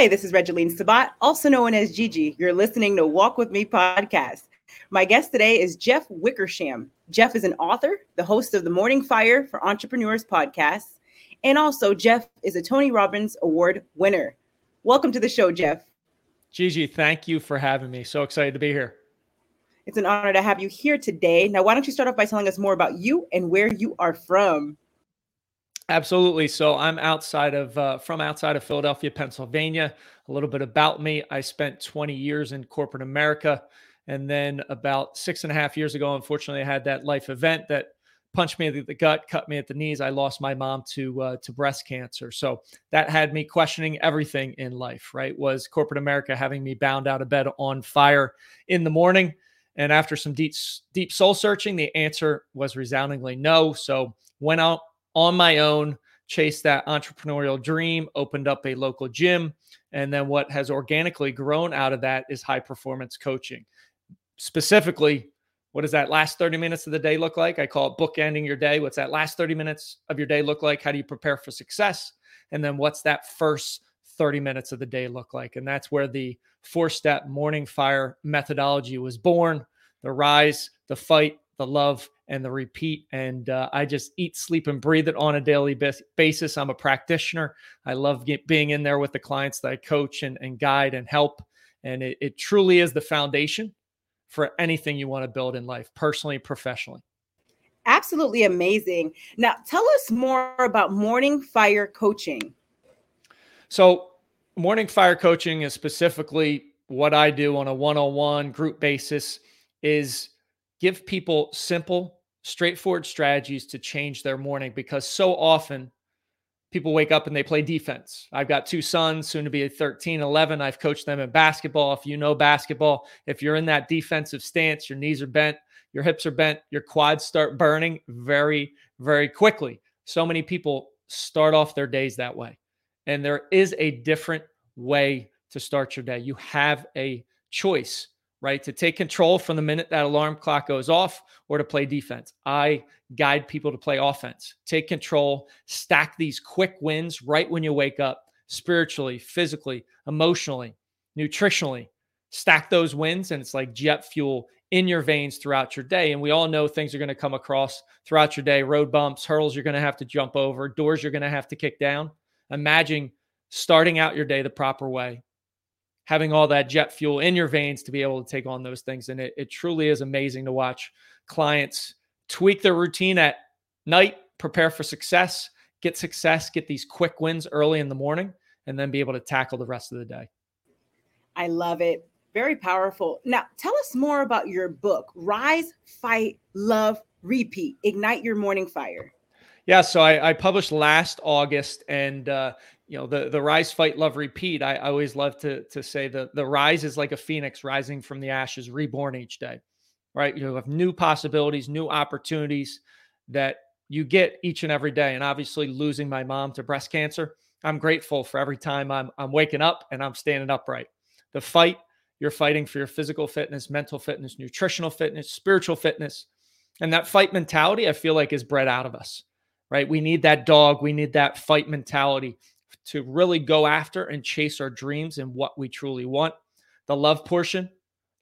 Hi, this is Regeline Sabat, also known as Gigi. You're listening to Walk With Me podcast. My guest today is Jeff Wickersham. Jeff is an author, the host of the Morning Fire for Entrepreneurs podcast, and also Jeff is a Tony Robbins Award winner. Welcome to the show, Jeff. Gigi, thank you for having me. So excited to be here. It's an honor to have you here today. Now, why don't you start off by telling us more about you and where you are from? Absolutely. So I'm outside of uh, from outside of Philadelphia, Pennsylvania. A little bit about me: I spent 20 years in corporate America, and then about six and a half years ago, unfortunately, I had that life event that punched me in the gut, cut me at the knees. I lost my mom to uh, to breast cancer. So that had me questioning everything in life. Right? Was corporate America having me bound out of bed on fire in the morning? And after some deep deep soul searching, the answer was resoundingly no. So went out on my own, chased that entrepreneurial dream, opened up a local gym. And then what has organically grown out of that is high performance coaching. Specifically, what does that last 30 minutes of the day look like? I call it bookending your day. What's that last 30 minutes of your day look like? How do you prepare for success? And then what's that first 30 minutes of the day look like? And that's where the four step morning fire methodology was born the rise, the fight, the love, and the repeat. And uh, I just eat, sleep, and breathe it on a daily basis. I'm a practitioner. I love get, being in there with the clients that I coach and, and guide and help. And it, it truly is the foundation for anything you want to build in life, personally, professionally. Absolutely amazing. Now, tell us more about Morning Fire Coaching. So, Morning Fire Coaching is specifically what I do on a one on one group basis, is give people simple straightforward strategies to change their morning because so often people wake up and they play defense. I've got two sons, soon to be 13, 11. I've coached them in basketball. If you know basketball, if you're in that defensive stance, your knees are bent, your hips are bent, your quads start burning very, very quickly. So many people start off their days that way. And there is a different way to start your day. You have a choice right? To take control from the minute that alarm clock goes off or to play defense. I guide people to play offense. Take control, stack these quick wins right when you wake up, spiritually, physically, emotionally, nutritionally. Stack those wins, and it's like jet fuel in your veins throughout your day. And we all know things are going to come across throughout your day road bumps, hurdles you're going to have to jump over, doors you're going to have to kick down. Imagine starting out your day the proper way, having all that jet fuel in your veins to be able to take on those things. And it, it truly is amazing to watch clients tweak their routine at night, prepare for success, get success, get these quick wins early in the morning, and then be able to tackle the rest of the day. I love it. Very powerful. Now, tell us more about your book, Rise, Fight, Love, Repeat Ignite Your Morning Fire. Yeah, so I, I published last August, and uh, you know the the rise fight love repeat i, I always love to to say the the rise is like a phoenix rising from the ashes reborn each day right? You have new possibilities new opportunities that you get each and every day and obviously losing my mom to breast cancer i'm grateful for every time i'm i'm waking up and i'm standing upright. The fight you're fighting for your physical fitness mental fitness nutritional fitness spiritual fitness and that fight mentality i feel like is bred out of us right we need that dog we need that fight mentality to really go after and chase our dreams and what we truly want. The love portion,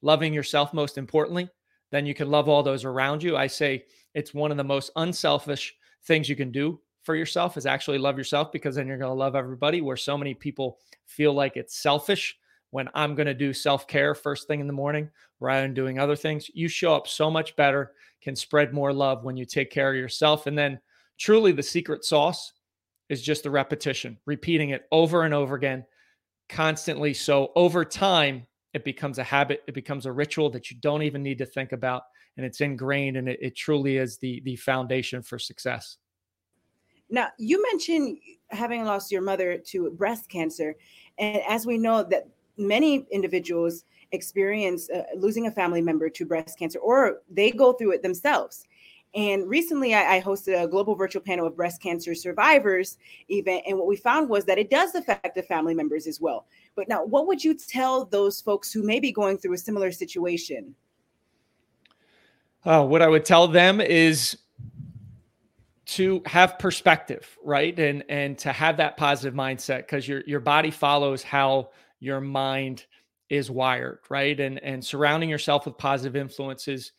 loving yourself most importantly, then you can love all those around you. I say it's one of the most unselfish things you can do for yourself is actually love yourself because then you're going to love everybody. Where so many people feel like it's selfish when I'm going to do self care first thing in the morning rather than doing other things. You show up so much better, can spread more love when you take care of yourself. And then truly the secret sauce is just the repetition, repeating it over and over again, constantly. So over time, it becomes a habit, it becomes a ritual that you don't even need to think about, and it's ingrained, and it, it truly is the the foundation for success. Now, you mentioned having lost your mother to breast cancer, and as we know that many individuals experience uh, losing a family member to breast cancer, or they go through it themselves. And recently, I, I, hosted a global virtual panel of breast cancer survivors event. And what we found was that it does affect the family members as well. But now, what would you tell those folks who may be going through a similar situation? Uh, what I would tell them is to have perspective, right? And and to have that positive mindset because your your body follows how your mind is wired, right? And and surrounding yourself with positive influences,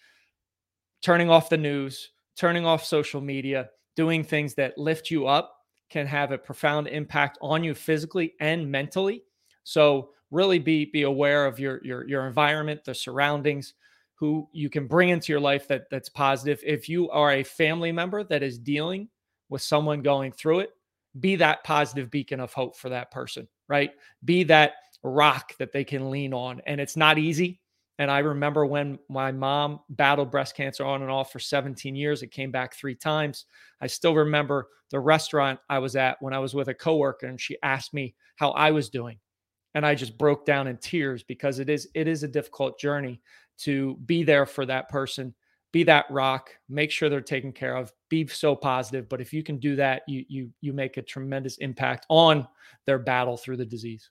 turning off the news, turning off social media, doing things that lift you up can have a profound impact on you physically and mentally. So really be be aware of your your your environment, the surroundings, who you can bring into your life that that's positive. If you are a family member that is dealing with someone going through it, be that positive beacon of hope for that person, right? Be that rock that they can lean on. And it's not easy. And I remember when my mom battled breast cancer on and off for 17 years, it came back three times. I still remember the restaurant I was at when I was with a coworker and she asked me how I was doing. And I just broke down in tears because it is it is a difficult journey to be there for that person, be that rock, make sure they're taken care of, be so positive. But if you can do that, you you you make a tremendous impact on their battle through the disease.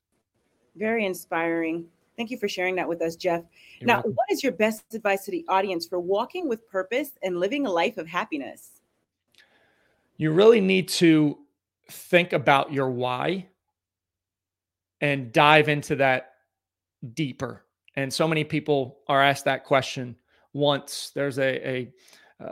Very inspiring. Thank you for sharing that with us, Jeff. You're now, welcome. what is your best advice to the audience for walking with purpose and living a life of happiness? You really need to think about your why and dive into that deeper and so many people are asked that question once. There's a a,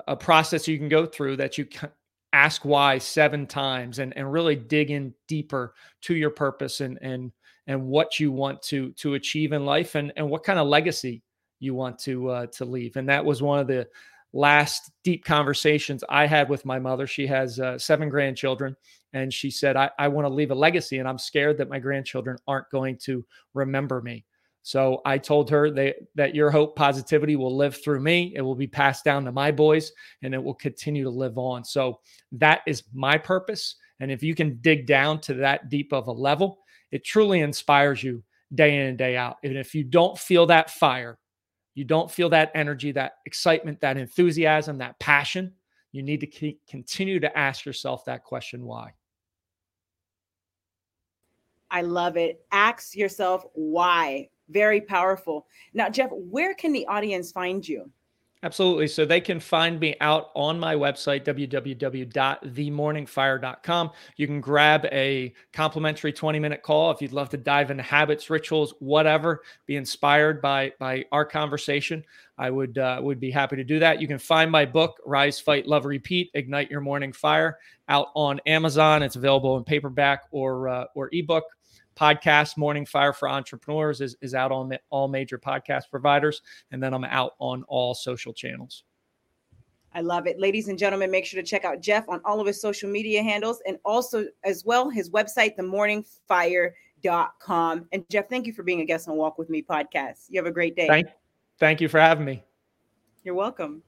a process you can go through that you can ask why seven times and, and really dig in deeper to your purpose and and and what you want to to achieve in life and and what kind of legacy you want to uh, to leave. And that was one of the last deep conversations I had with my mother. She has uh, seven grandchildren, and she said, I, I want to leave a legacy, and I'm scared that my grandchildren aren't going to remember me. So I told her that, that your hope positivity will live through me. It will be passed down to my boys and it will continue to live on. So that is my purpose. And if you can dig down to that deep of a level, it truly inspires you day in and day out. And if you don't feel that fire, you don't feel that energy, that excitement, that enthusiasm, that passion, you need to keep, continue to ask yourself that question why? I love it. Ask yourself why very powerful. Now, Jeff, where can the audience find you? Absolutely. So they can find me out on my website, www.themorningfire.com. You can grab a complimentary 20 minute call if you'd love to dive into habits, rituals, whatever, be inspired by, by our conversation. I would, uh, would be happy to do that. You can find my book, Rise, Fight, Love, Repeat, Ignite Your Morning Fire, out on Amazon. It's available in paperback or, uh, or ebook podcast morning fire for entrepreneurs is, is out on all major podcast providers and then i'm out on all social channels I love it. Ladies and gentlemen, make sure to check out Jeff on all of his social media handles and also as well his website, themorningfire.com. And Jeff, thank you for being a guest on Walk With Me podcast. You have a great day. Thank, thank you for having me. You're welcome.